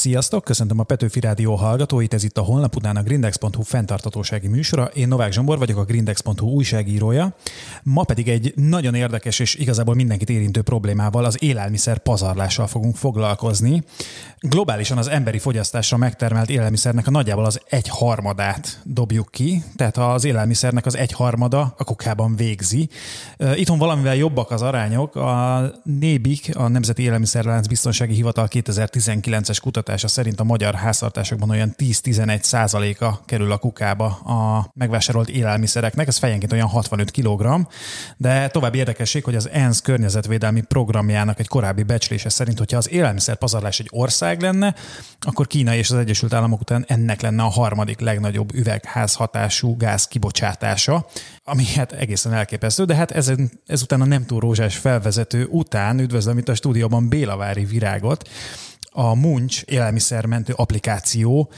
Sziasztok, köszöntöm a Petőfi Rádió hallgatóit, ez itt a honlap után a Grindex.hu fenntartatósági műsora. Én Novák Zsombor vagyok, a Grindex.hu újságírója. Ma pedig egy nagyon érdekes és igazából mindenkit érintő problémával, az élelmiszer pazarlással fogunk foglalkozni. Globálisan az emberi fogyasztásra megtermelt élelmiszernek a nagyjából az egy harmadát dobjuk ki, tehát az élelmiszernek az egy harmada a kukában végzi. Itthon valamivel jobbak az arányok. A NÉBIK, a Nemzeti Élelmiszerlánc Biztonsági Hivatal 2019-es kutatása szerint a magyar háztartásokban olyan 10-11 százaléka kerül a kukába a megvásárolt élelmiszereknek, ez fejenként olyan 65 kg, de további érdekesség, hogy az ENSZ környezetvédelmi programjának egy korábbi becslése szerint, hogyha az élelmiszer pazarlás egy ország lenne, akkor Kína és az Egyesült Államok után ennek lenne a harmadik legnagyobb üvegházhatású gáz kibocsátása, ami hát egészen elképesztő, de hát ezen, ezután a nem túl rózsás felvezető után üdvözlöm itt a stúdióban Bélavári Virágot, a Munch élelmiszermentő applikáció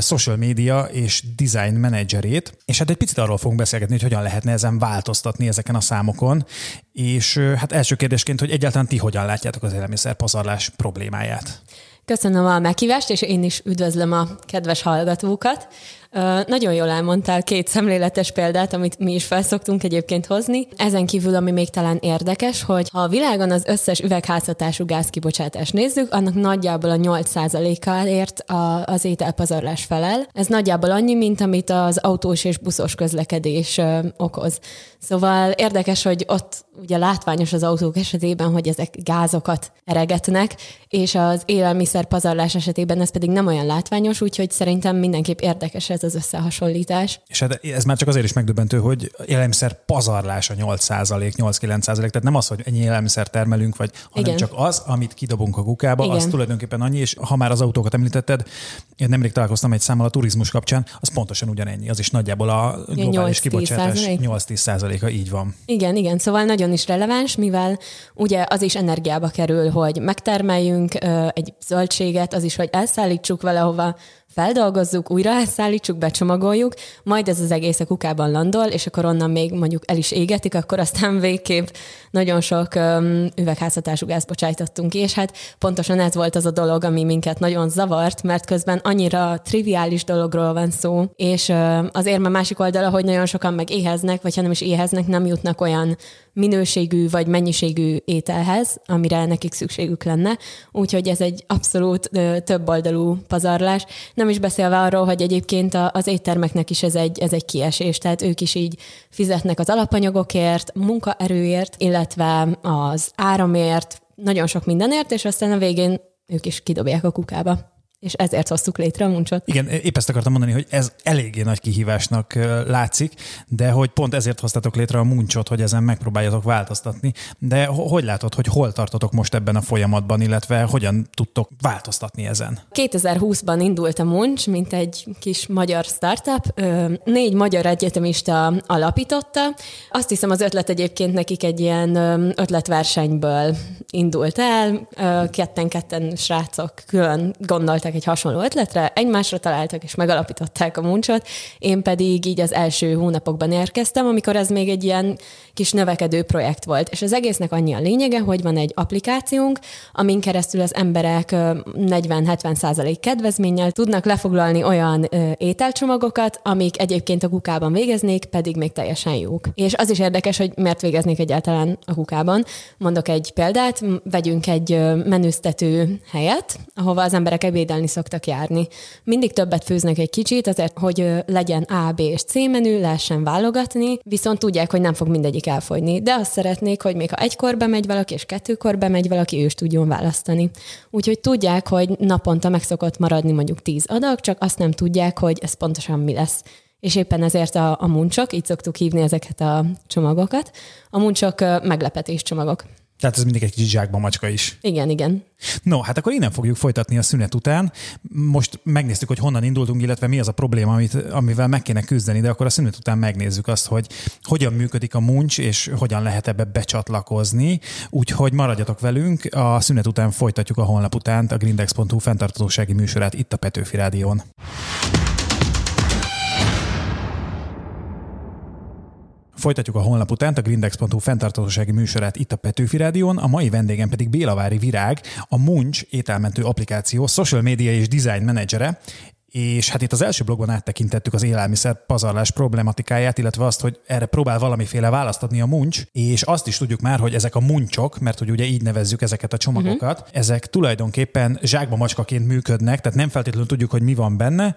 social media és design menedzserét, és hát egy picit arról fogunk beszélgetni, hogy hogyan lehetne ezen változtatni ezeken a számokon, és hát első kérdésként, hogy egyáltalán ti hogyan látjátok az élelmiszer pazarlás problémáját? Köszönöm a meghívást, és én is üdvözlöm a kedves hallgatókat. Nagyon jól elmondtál két szemléletes példát, amit mi is felszoktunk egyébként hozni. Ezen kívül, ami még talán érdekes, hogy ha a világon az összes üvegházhatású gázkibocsátást nézzük, annak nagyjából a 8%-kal ért az ételpazarlás felel. Ez nagyjából annyi, mint amit az autós és buszos közlekedés okoz. Szóval érdekes, hogy ott ugye látványos az autók esetében, hogy ezek gázokat eregetnek, és az élelmiszer pazarlás esetében ez pedig nem olyan látványos, úgyhogy szerintem mindenképp érdekes az összehasonlítás. És hát ez már csak azért is megdöbbentő, hogy élelmiszer pazarlása 8 8-9% tehát nem az, hogy ennyi élelmiszer termelünk, vagy, hanem Igen. csak az, amit kidobunk a kukába, Igen. az tulajdonképpen annyi, és ha már az autókat említetted, én nemrég találkoztam egy számmal a turizmus kapcsán, az pontosan ugyanennyi, az is nagyjából a globális kibocsátás 8-10 százaléka, így van. Igen, igen, szóval nagyon is releváns, mivel ugye az is energiába kerül, hogy megtermeljünk egy zöldséget, az is, hogy elszállítsuk valahova, feldolgozzuk, újra elszállítsuk, becsomagoljuk, majd ez az egész a kukában landol, és akkor onnan még mondjuk el is égetik, akkor aztán végképp nagyon sok um, üvegházhatású gázt bocsájtottunk ki, és hát pontosan ez volt az a dolog, ami minket nagyon zavart, mert közben annyira triviális dologról van szó, és uh, az érme másik oldala, hogy nagyon sokan meg éheznek, vagy ha nem is éheznek, nem jutnak olyan minőségű vagy mennyiségű ételhez, amire nekik szükségük lenne. Úgyhogy ez egy abszolút több oldalú pazarlás. Nem is beszélve arról, hogy egyébként az éttermeknek is ez egy, ez egy kiesés, tehát ők is így fizetnek az alapanyagokért, munkaerőért, illetve az áramért, nagyon sok mindenért, és aztán a végén ők is kidobják a kukába és ezért hoztuk létre a muncsot. Igen, épp ezt akartam mondani, hogy ez eléggé nagy kihívásnak látszik, de hogy pont ezért hoztatok létre a muncsot, hogy ezen megpróbáljatok változtatni. De hogy látod, hogy hol tartotok most ebben a folyamatban, illetve hogyan tudtok változtatni ezen? 2020-ban indult a muncs, mint egy kis magyar startup. Négy magyar egyetemista alapította. Azt hiszem az ötlet egyébként nekik egy ilyen ötletversenyből indult el. Ketten-ketten srácok külön gondoltak egy hasonló ötletre, egymásra találtak és megalapították a muncsot, én pedig így az első hónapokban érkeztem, amikor ez még egy ilyen kis növekedő projekt volt. És az egésznek annyi a lényege, hogy van egy applikációnk, amin keresztül az emberek 40-70 százalék kedvezménnyel tudnak lefoglalni olyan ételcsomagokat, amik egyébként a kukában végeznék, pedig még teljesen jók. És az is érdekes, hogy miért végeznék egyáltalán a kukában. Mondok egy példát, vegyünk egy menüztető helyet, ahova az emberek ebédelni szoktak járni. Mindig többet főznek egy kicsit, azért, hogy legyen A, B és C menü, lehessen válogatni, viszont tudják, hogy nem fog mindegyik elfogyni. De azt szeretnék, hogy még ha egykor bemegy valaki, és kettőkor bemegy valaki, ő is tudjon választani. Úgyhogy tudják, hogy naponta meg szokott maradni mondjuk tíz adag, csak azt nem tudják, hogy ez pontosan mi lesz. És éppen ezért a, a muncsok, így szoktuk hívni ezeket a csomagokat, a muncsok meglepetés csomagok. Tehát ez mindig egy kicsit zsákba macska is. Igen, igen. No, hát akkor innen fogjuk folytatni a szünet után. Most megnéztük, hogy honnan indultunk, illetve mi az a probléma, amit, amivel meg kéne küzdeni, de akkor a szünet után megnézzük azt, hogy hogyan működik a muncs, és hogyan lehet ebbe becsatlakozni. Úgyhogy maradjatok velünk, a szünet után folytatjuk a honlap után a grindex.hu fenntartatósági műsorát itt a Petőfi Rádión. Folytatjuk a honlap után a grindex.hu fenntartósági műsorát itt a Petőfi Rádión, a mai vendégem pedig Bélavári Virág, a Munch ételmentő applikáció social media és design menedzsere, és hát itt az első blogban áttekintettük az élelmiszer pazarlás problematikáját, illetve azt, hogy erre próbál valamiféle választ adni a muncs, és azt is tudjuk már, hogy ezek a muncsok, mert hogy ugye így nevezzük ezeket a csomagokat, uh-huh. ezek tulajdonképpen zsákba macskaként működnek, tehát nem feltétlenül tudjuk, hogy mi van benne,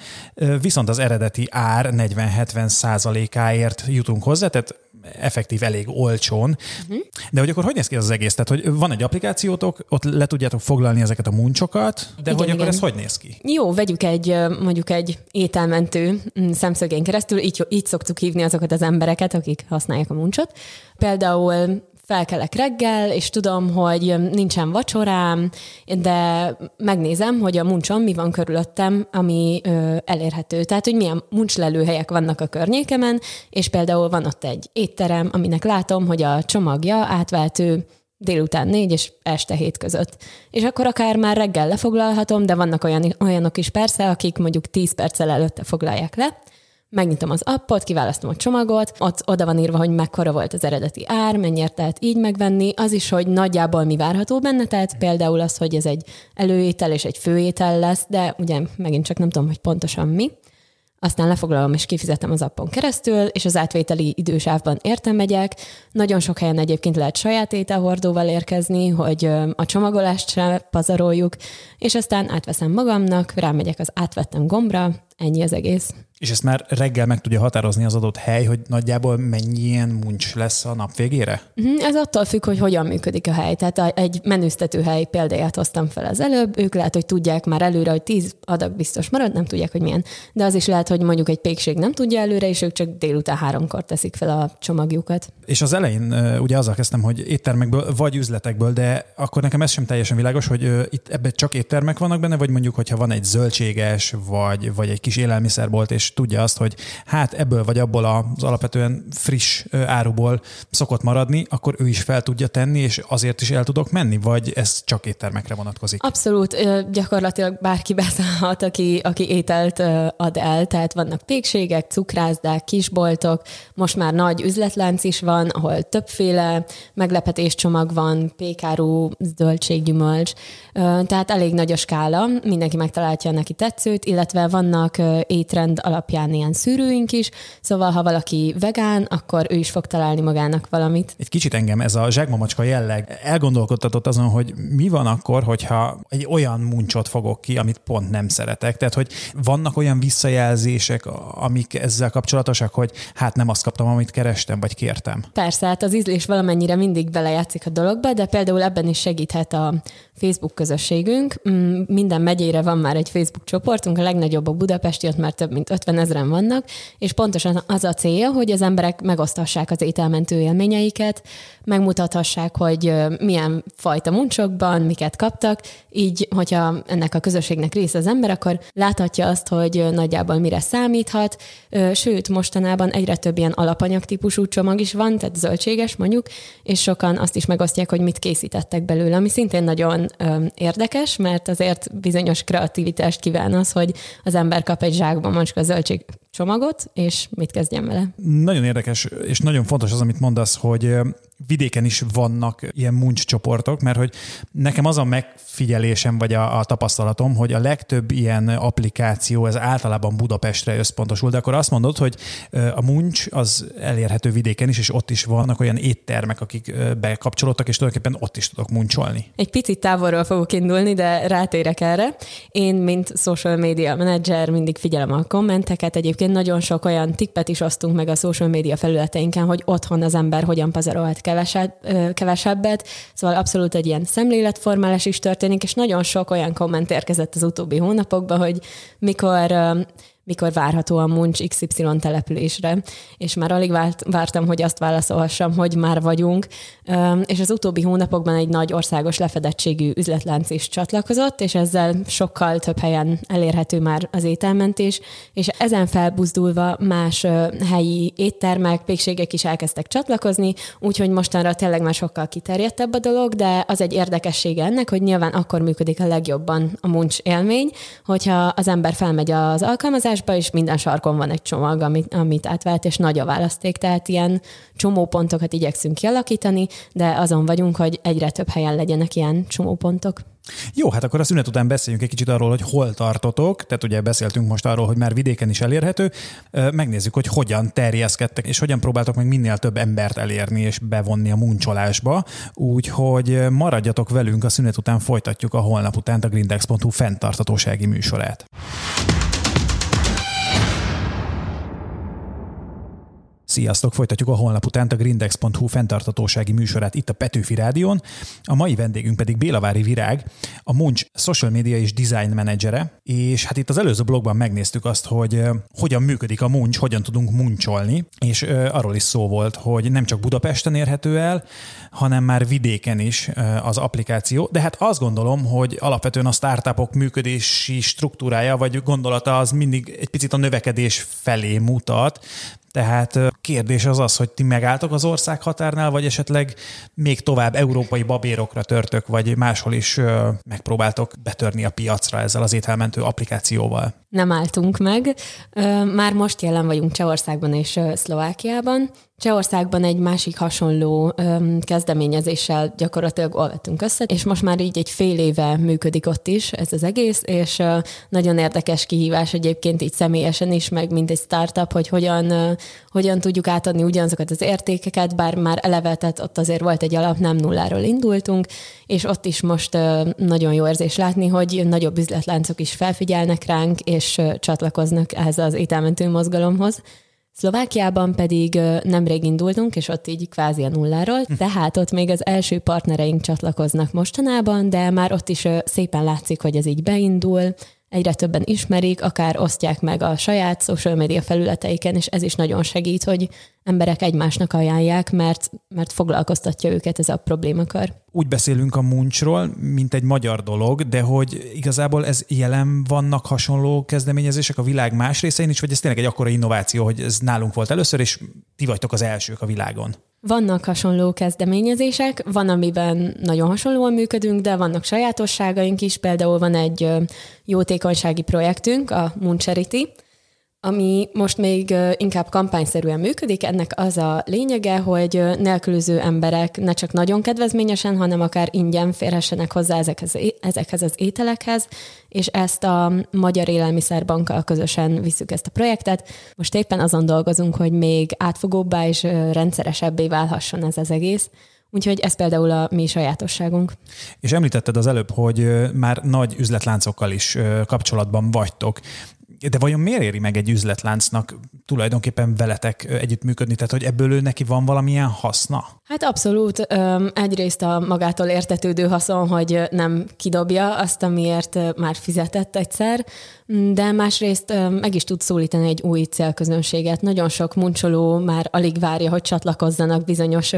viszont az eredeti ár 40-70 százalékáért jutunk hozzá, tehát effektív elég olcsón. Uh-huh. De hogy akkor hogy néz ki ez az egész? Tehát, hogy van egy applikációtok, ott le tudjátok foglalni ezeket a muncsokat, de igen, hogy igen. akkor ez hogy néz ki? Jó, vegyük egy mondjuk egy ételmentő mm, szemszögén keresztül, így, így szoktuk hívni azokat az embereket, akik használják a muncsot. Például felkelek reggel, és tudom, hogy nincsen vacsorám, de megnézem, hogy a muncson mi van körülöttem, ami ö, elérhető. Tehát, hogy milyen muncslelőhelyek vannak a környékemen, és például van ott egy étterem, aminek látom, hogy a csomagja átveltő délután négy és este hét között. És akkor akár már reggel lefoglalhatom, de vannak olyan, olyanok is persze, akik mondjuk 10 perccel előtte foglalják le, megnyitom az appot, kiválasztom a csomagot, ott oda van írva, hogy mekkora volt az eredeti ár, mennyire lehet így megvenni, az is, hogy nagyjából mi várható benne, tehát például az, hogy ez egy előétel és egy főétel lesz, de ugye megint csak nem tudom, hogy pontosan mi. Aztán lefoglalom és kifizetem az appon keresztül, és az átvételi idősávban értem megyek. Nagyon sok helyen egyébként lehet saját ételhordóval érkezni, hogy a csomagolást sem pazaroljuk, és aztán átveszem magamnak, rámegyek az átvettem gombra, ennyi az egész. És ezt már reggel meg tudja határozni az adott hely, hogy nagyjából mennyi ilyen muncs lesz a nap végére? Mhm, ez attól függ, hogy hogyan működik a hely. Tehát egy menüztető hely példáját hoztam fel az előbb, ők lehet, hogy tudják már előre, hogy tíz adag biztos marad, nem tudják, hogy milyen. De az is lehet, hogy mondjuk egy pékség nem tudja előre, és ők csak délután háromkor teszik fel a csomagjukat. És az elején ugye azzal kezdtem, hogy éttermekből vagy üzletekből, de akkor nekem ez sem teljesen világos, hogy itt ebben csak éttermek vannak benne, vagy mondjuk, hogyha van egy zöldséges, vagy, vagy egy kis élelmiszerbolt, és tudja azt, hogy hát ebből vagy abból az alapvetően friss áruból szokott maradni, akkor ő is fel tudja tenni, és azért is el tudok menni, vagy ez csak éttermekre vonatkozik? Abszolút, gyakorlatilag bárki beszállhat, aki, aki ételt ad el, tehát vannak pékségek, cukrászdák, kisboltok, most már nagy üzletlánc is van, ahol többféle meglepetéscsomag van, pékáru, zöldséggyümölcs, tehát elég nagy a skála, mindenki megtalálja neki tetszőt, illetve vannak étrend alapján ilyen szűrőink is, szóval ha valaki vegán, akkor ő is fog találni magának valamit. Egy kicsit engem ez a zsákmamacska jelleg elgondolkodtatott azon, hogy mi van akkor, hogyha egy olyan muncsot fogok ki, amit pont nem szeretek. Tehát, hogy vannak olyan visszajelzések, amik ezzel kapcsolatosak, hogy hát nem azt kaptam, amit kerestem, vagy kértem. Persze, hát az ízlés valamennyire mindig belejátszik a dologba, de például ebben is segíthet a Facebook közösségünk. Mm, minden megyére van már egy Facebook csoportunk, a legnagyobb a budapesti, ott már több mint 50 ezeren vannak, és pontosan az a célja, hogy az emberek megosztassák az ételmentő élményeiket, megmutathassák, hogy milyen fajta muncsokban, miket kaptak, így, hogyha ennek a közösségnek része az ember, akkor láthatja azt, hogy nagyjából mire számíthat, sőt, mostanában egyre több ilyen alapanyagtípusú csomag is van, tehát zöldséges mondjuk, és sokan azt is megosztják, hogy mit készítettek belőle, ami szintén nagyon érdekes, mert azért bizonyos kreativitást kíván az, hogy az ember kap egy zsákba macska zöldség csomagot, és mit kezdjen vele. Nagyon érdekes, és nagyon fontos az, amit mondasz, hogy vidéken is vannak ilyen muncs csoportok, mert hogy nekem az a megfigyelésem, vagy a, a tapasztalatom, hogy a legtöbb ilyen applikáció, ez általában Budapestre összpontosul, de akkor azt mondod, hogy a muncs az elérhető vidéken is, és ott is vannak olyan éttermek, akik bekapcsolódtak, és tulajdonképpen ott is tudok muncsolni. Egy picit távolról fogok indulni, de rátérek erre. Én, mint social media manager, mindig figyelem a kommenteket. Egyébként nagyon sok olyan tippet is osztunk meg a social media felületeinken, hogy otthon az ember hogyan pazarolhat kevesebb, kevesebbet, szóval abszolút egy ilyen szemléletformálás is történik, és nagyon sok olyan komment érkezett az utóbbi hónapokban, hogy mikor mikor várható a Munch XY településre, és már alig várt, vártam, hogy azt válaszolhassam, hogy már vagyunk, és az utóbbi hónapokban egy nagy országos lefedettségű üzletlánc is csatlakozott, és ezzel sokkal több helyen elérhető már az ételmentés, és ezen felbuzdulva más helyi éttermek, pékségek is elkezdtek csatlakozni, úgyhogy mostanra tényleg már sokkal kiterjedtebb a dolog, de az egy érdekessége ennek, hogy nyilván akkor működik a legjobban a Munch élmény, hogyha az ember felmegy az alkalmazás gyártásba, és minden sarkon van egy csomag, amit, amit átvált, és nagy a választék, tehát ilyen csomópontokat igyekszünk kialakítani, de azon vagyunk, hogy egyre több helyen legyenek ilyen csomópontok. Jó, hát akkor a szünet után beszéljünk egy kicsit arról, hogy hol tartotok. Tehát ugye beszéltünk most arról, hogy már vidéken is elérhető. Megnézzük, hogy hogyan terjeszkedtek, és hogyan próbáltok meg minél több embert elérni és bevonni a muncsolásba. Úgyhogy maradjatok velünk, a szünet után folytatjuk a holnap után a grindex.hu fenntartatósági műsorát. Sziasztok! Folytatjuk a holnap után a grindex.hu fenntartatósági műsorát itt a Petőfi Rádión. A mai vendégünk pedig Bélavári Virág, a Munch social media és design menedzsere, és hát itt az előző blogban megnéztük azt, hogy hogyan működik a Munch, hogyan tudunk muncsolni, és arról is szó volt, hogy nem csak Budapesten érhető el, hanem már vidéken is az applikáció, de hát azt gondolom, hogy alapvetően a startupok működési struktúrája vagy gondolata az mindig egy picit a növekedés felé mutat, tehát kérdés az az, hogy ti megálltok az ország határnál, vagy esetleg még tovább európai babérokra törtök, vagy máshol is megpróbáltok betörni a piacra ezzel az ételmentő applikációval? Nem álltunk meg. Már most jelen vagyunk Csehországban és Szlovákiában. Csehországban egy másik hasonló kezdeményezéssel gyakorlatilag olvettünk össze, és most már így egy fél éve működik ott is ez az egész, és nagyon érdekes kihívás egyébként így személyesen is, meg mint egy startup, hogy hogyan, hogyan tudjuk átadni ugyanazokat az értékeket, bár már eleve, tehát ott azért volt egy alap, nem nulláról indultunk, és ott is most nagyon jó érzés látni, hogy nagyobb üzletláncok is felfigyelnek ránk, és ö, csatlakoznak ehhez az ételmentő mozgalomhoz. Szlovákiában pedig nemrég indultunk, és ott így kvázi a nulláról, hm. tehát ott még az első partnereink csatlakoznak mostanában, de már ott is szépen látszik, hogy ez így beindul, egyre többen ismerik, akár osztják meg a saját social media felületeiken, és ez is nagyon segít, hogy emberek egymásnak ajánlják, mert, mert foglalkoztatja őket ez a problémakör. Úgy beszélünk a muncsról, mint egy magyar dolog, de hogy igazából ez jelen vannak hasonló kezdeményezések a világ más részein is, vagy ez tényleg egy akkora innováció, hogy ez nálunk volt először, és ti vagytok az elsők a világon? Vannak hasonló kezdeményezések, van, amiben nagyon hasonlóan működünk, de vannak sajátosságaink is. Például van egy jótékonysági projektünk, a Moon Charity, ami most még inkább kampányszerűen működik, ennek az a lényege, hogy nélkülöző emberek ne csak nagyon kedvezményesen, hanem akár ingyen férhessenek hozzá ezekhez, ezekhez az ételekhez, és ezt a Magyar Élelmiszerbankkal közösen visszük ezt a projektet. Most éppen azon dolgozunk, hogy még átfogóbbá és rendszeresebbé válhasson ez az egész. Úgyhogy ez például a mi sajátosságunk. És említetted az előbb, hogy már nagy üzletláncokkal is kapcsolatban vagytok. De vajon miért éri meg egy üzletláncnak tulajdonképpen veletek együttműködni? Tehát, hogy ebből ő neki van valamilyen haszna? Hát abszolút. Egyrészt a magától értetődő haszon, hogy nem kidobja azt, amiért már fizetett egyszer, de másrészt meg is tud szólítani egy új célközönséget. Nagyon sok muncsoló már alig várja, hogy csatlakozzanak bizonyos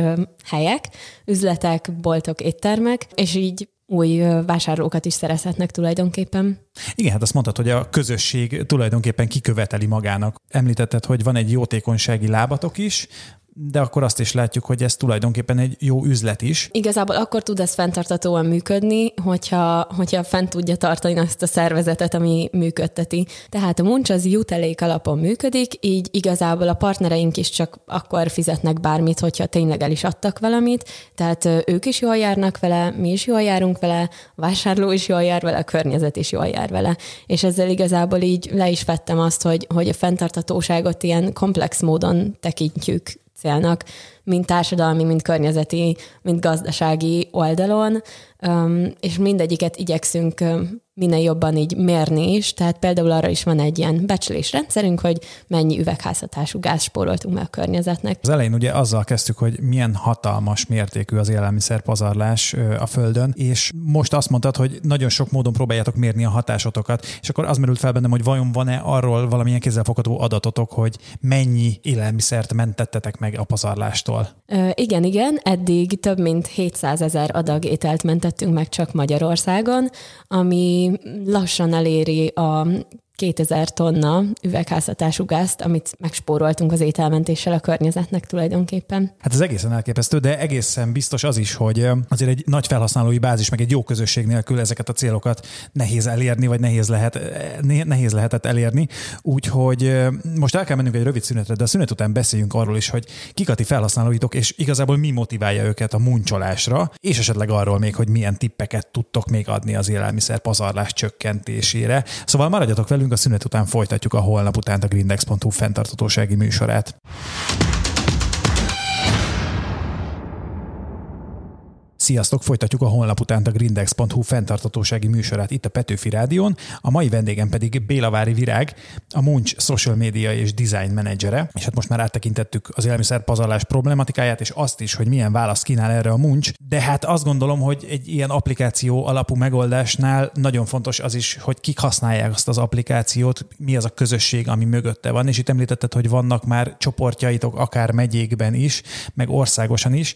helyek, üzletek, boltok, éttermek, és így új vásárlókat is szerezhetnek tulajdonképpen. Igen, hát azt mondtad, hogy a közösség tulajdonképpen kiköveteli magának. Említetted, hogy van egy jótékonysági lábatok is, de akkor azt is látjuk, hogy ez tulajdonképpen egy jó üzlet is. Igazából akkor tud ez fenntartatóan működni, hogyha, hogyha fent tudja tartani azt a szervezetet, ami működteti. Tehát a muncs az jutelék alapon működik, így igazából a partnereink is csak akkor fizetnek bármit, hogyha tényleg el is adtak valamit, tehát ők is jól járnak vele, mi is jól járunk vele, a vásárló is jól jár vele, a környezet is jól jár vele. És ezzel igazából így le is vettem azt, hogy, hogy a fenntartatóságot ilyen komplex módon tekintjük célnak, mind társadalmi, mind környezeti, mind gazdasági oldalon, és mindegyiket igyekszünk minél jobban így mérni is, tehát például arra is van egy ilyen becslésrendszerünk, hogy mennyi üvegházhatású gáz spóroltunk meg a környezetnek. Az elején ugye azzal kezdtük, hogy milyen hatalmas mértékű az élelmiszerpazarlás a Földön, és most azt mondtad, hogy nagyon sok módon próbáljátok mérni a hatásotokat, és akkor az merült fel bennem, hogy vajon van-e arról valamilyen kézzelfogható adatotok, hogy mennyi élelmiszert mentettetek meg a pazarlástól? Ö, igen, igen, eddig több mint 700 ezer adag ételt mentettünk meg csak Magyarországon, ami lassan eléri a 2000 tonna üvegházhatású gázt, amit megspóroltunk az ételmentéssel a környezetnek tulajdonképpen. Hát ez egészen elképesztő, de egészen biztos az is, hogy azért egy nagy felhasználói bázis, meg egy jó közösség nélkül ezeket a célokat nehéz elérni, vagy nehéz, lehet, nehéz lehetett elérni. Úgyhogy most el kell mennünk egy rövid szünetre, de a szünet után beszéljünk arról is, hogy kik a ti felhasználóitok, és igazából mi motiválja őket a muncsolásra, és esetleg arról még, hogy milyen tippeket tudtok még adni az élelmiszer pazarlás csökkentésére. Szóval maradjatok velünk, a szünet után folytatjuk a holnap után a grindex.hu fenntartatósági műsorát. Sziasztok, folytatjuk a honlap után a grindex.hu fenntartatósági műsorát itt a Petőfi Rádión. A mai vendégem pedig Bélavári Virág, a Munch social media és design menedzsere, és hát most már áttekintettük az élelmiszer pazarlás problematikáját, és azt is, hogy milyen választ kínál erre a Munch. De hát azt gondolom, hogy egy ilyen applikáció alapú megoldásnál nagyon fontos az is, hogy kik használják azt az applikációt, mi az a közösség, ami mögötte van, és itt említetted, hogy vannak már csoportjaitok akár megyékben is, meg országosan is.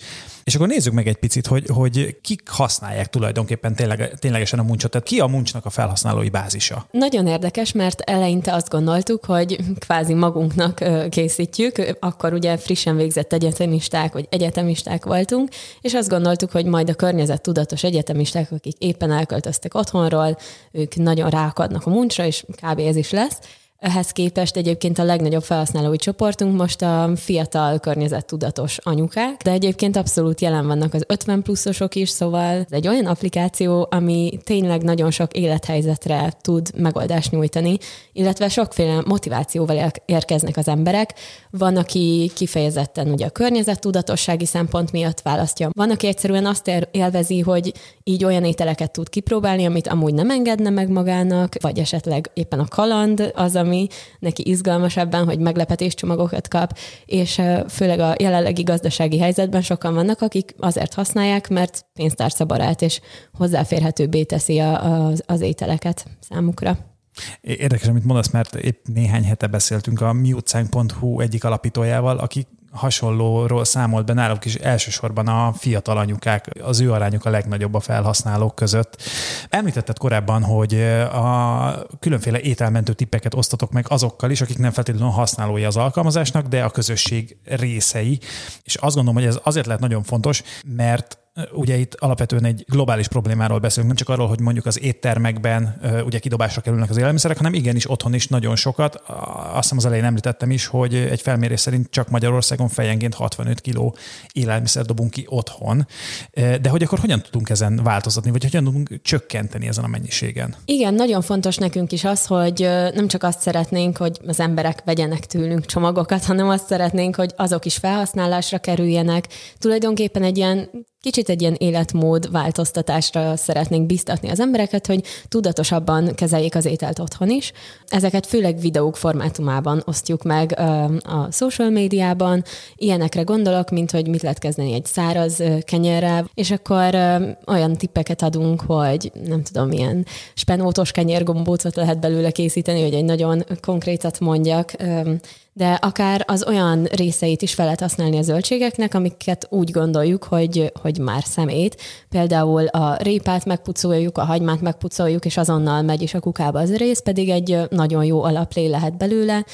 És akkor nézzük meg egy picit, hogy, hogy kik használják tulajdonképpen tényleg, ténylegesen a muncsot, tehát ki a muncsnak a felhasználói bázisa? Nagyon érdekes, mert eleinte azt gondoltuk, hogy kvázi magunknak készítjük, akkor ugye frissen végzett egyetemisták vagy egyetemisták voltunk, és azt gondoltuk, hogy majd a környezet tudatos egyetemisták, akik éppen elköltöztek otthonról, ők nagyon ráakadnak a muncsra, és kb. ez is lesz. Ehhez képest egyébként a legnagyobb felhasználói csoportunk most a fiatal környezettudatos anyukák, de egyébként abszolút jelen vannak az 50 pluszosok is, szóval ez egy olyan applikáció, ami tényleg nagyon sok élethelyzetre tud megoldást nyújtani, illetve sokféle motivációval érkeznek az emberek. Van, aki kifejezetten ugye a környezettudatossági szempont miatt választja. Van, aki egyszerűen azt élvezi, hogy így olyan ételeket tud kipróbálni, amit amúgy nem engedne meg magának, vagy esetleg éppen a kaland az, ami neki izgalmas hogy meglepetéscsomagokat kap, és főleg a jelenlegi gazdasági helyzetben sokan vannak, akik azért használják, mert pénztárca barát, és hozzáférhetőbbé teszi a, az ételeket számukra. Érdekes, amit mondasz, mert épp néhány hete beszéltünk a miutcánk.hu egyik alapítójával, aki hasonlóról számolt be náluk is elsősorban a fiatal anyukák, az ő arányuk a legnagyobb a felhasználók között. Említetted korábban, hogy a különféle ételmentő tippeket osztatok meg azokkal is, akik nem feltétlenül használói az alkalmazásnak, de a közösség részei. És azt gondolom, hogy ez azért lehet nagyon fontos, mert Ugye itt alapvetően egy globális problémáról beszélünk, nem csak arról, hogy mondjuk az éttermekben ugye kidobásra kerülnek az élelmiszerek, hanem igenis otthon is nagyon sokat. Azt hiszem az elején említettem is, hogy egy felmérés szerint csak Magyarországon fejenként 65 kg élelmiszer dobunk ki otthon. De hogy akkor hogyan tudunk ezen változtatni, vagy hogyan tudunk csökkenteni ezen a mennyiségen? Igen, nagyon fontos nekünk is az, hogy nem csak azt szeretnénk, hogy az emberek vegyenek tőlünk csomagokat, hanem azt szeretnénk, hogy azok is felhasználásra kerüljenek. Tulajdonképpen egy ilyen kicsit egy ilyen életmód változtatásra szeretnénk biztatni az embereket, hogy tudatosabban kezeljék az ételt otthon is. Ezeket főleg videók formátumában osztjuk meg a social médiában. Ilyenekre gondolok, mint hogy mit lehet kezdeni egy száraz kenyerrel, és akkor olyan tippeket adunk, hogy nem tudom, milyen spenótos kenyérgombócot lehet belőle készíteni, hogy egy nagyon konkrétat mondjak de akár az olyan részeit is fel lehet használni a zöldségeknek, amiket úgy gondoljuk, hogy, hogy már szemét. Például a répát megpucoljuk, a hagymát megpucoljuk, és azonnal megy is a kukába az rész, pedig egy nagyon jó alaplé lehet belőle,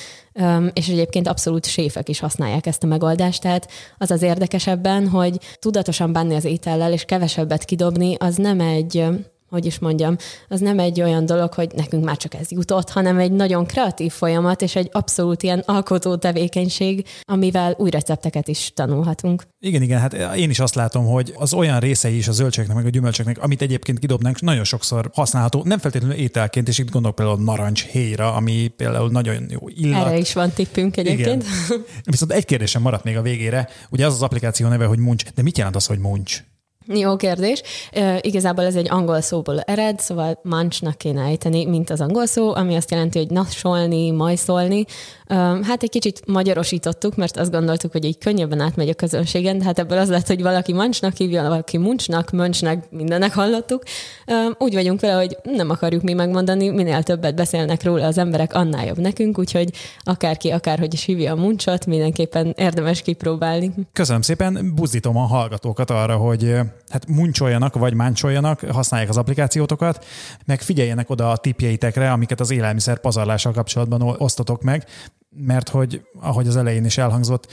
és egyébként abszolút séfek is használják ezt a megoldást, tehát az az érdekesebben, hogy tudatosan bánni az étellel, és kevesebbet kidobni, az nem egy hogy is mondjam, az nem egy olyan dolog, hogy nekünk már csak ez jutott, hanem egy nagyon kreatív folyamat, és egy abszolút ilyen alkotó tevékenység, amivel új recepteket is tanulhatunk. Igen, igen, hát én is azt látom, hogy az olyan részei is a zöldségnek, meg a gyümölcsöknek, amit egyébként kidobnánk, nagyon sokszor használható, nem feltétlenül ételként, és itt gondolok például a narancs héjra, ami például nagyon jó illat. Erre is van tippünk egyébként. Igen. Viszont egy kérdésem maradt még a végére, ugye az az applikáció neve, hogy Munch, de mit jelent az, hogy Munch? Jó kérdés. Uh, igazából ez egy angol szóból ered, szóval munchnak kéne ejteni, mint az angol szó, ami azt jelenti, hogy nasolni, majszolni. Hát egy kicsit magyarosítottuk, mert azt gondoltuk, hogy így könnyebben átmegy a közönségen, de hát ebből az lett, hogy valaki mancsnak hívja, valaki muncsnak, möncsnek, mindennek hallottuk. Úgy vagyunk vele, hogy nem akarjuk mi megmondani, minél többet beszélnek róla az emberek, annál jobb nekünk, úgyhogy akárki, akárhogy is hívja a muncsot, mindenképpen érdemes kipróbálni. Köszönöm szépen, buzdítom a hallgatókat arra, hogy hát muncsoljanak, vagy máncsoljanak, használják az applikációtokat, meg figyeljenek oda a tipjeitekre, amiket az élelmiszer pazarlással kapcsolatban osztatok meg, mert hogy, ahogy az elején is elhangzott,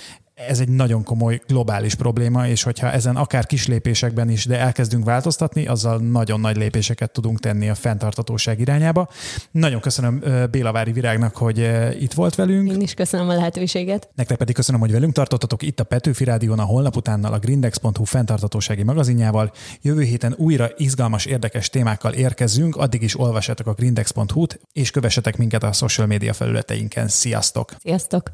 ez egy nagyon komoly globális probléma, és hogyha ezen akár kis lépésekben is, de elkezdünk változtatni, azzal nagyon nagy lépéseket tudunk tenni a fenntartatóság irányába. Nagyon köszönöm Bélavári Virágnak, hogy itt volt velünk. Én is köszönöm a lehetőséget. Nektek pedig köszönöm, hogy velünk tartottatok itt a Petőfi Rádión a holnap utánnal a grindex.hu fenntartatósági magazinjával. Jövő héten újra izgalmas, érdekes témákkal érkezünk, addig is olvassatok a grindex.hu-t, és kövessetek minket a social média felületeinken. Sziasztok! Sziasztok!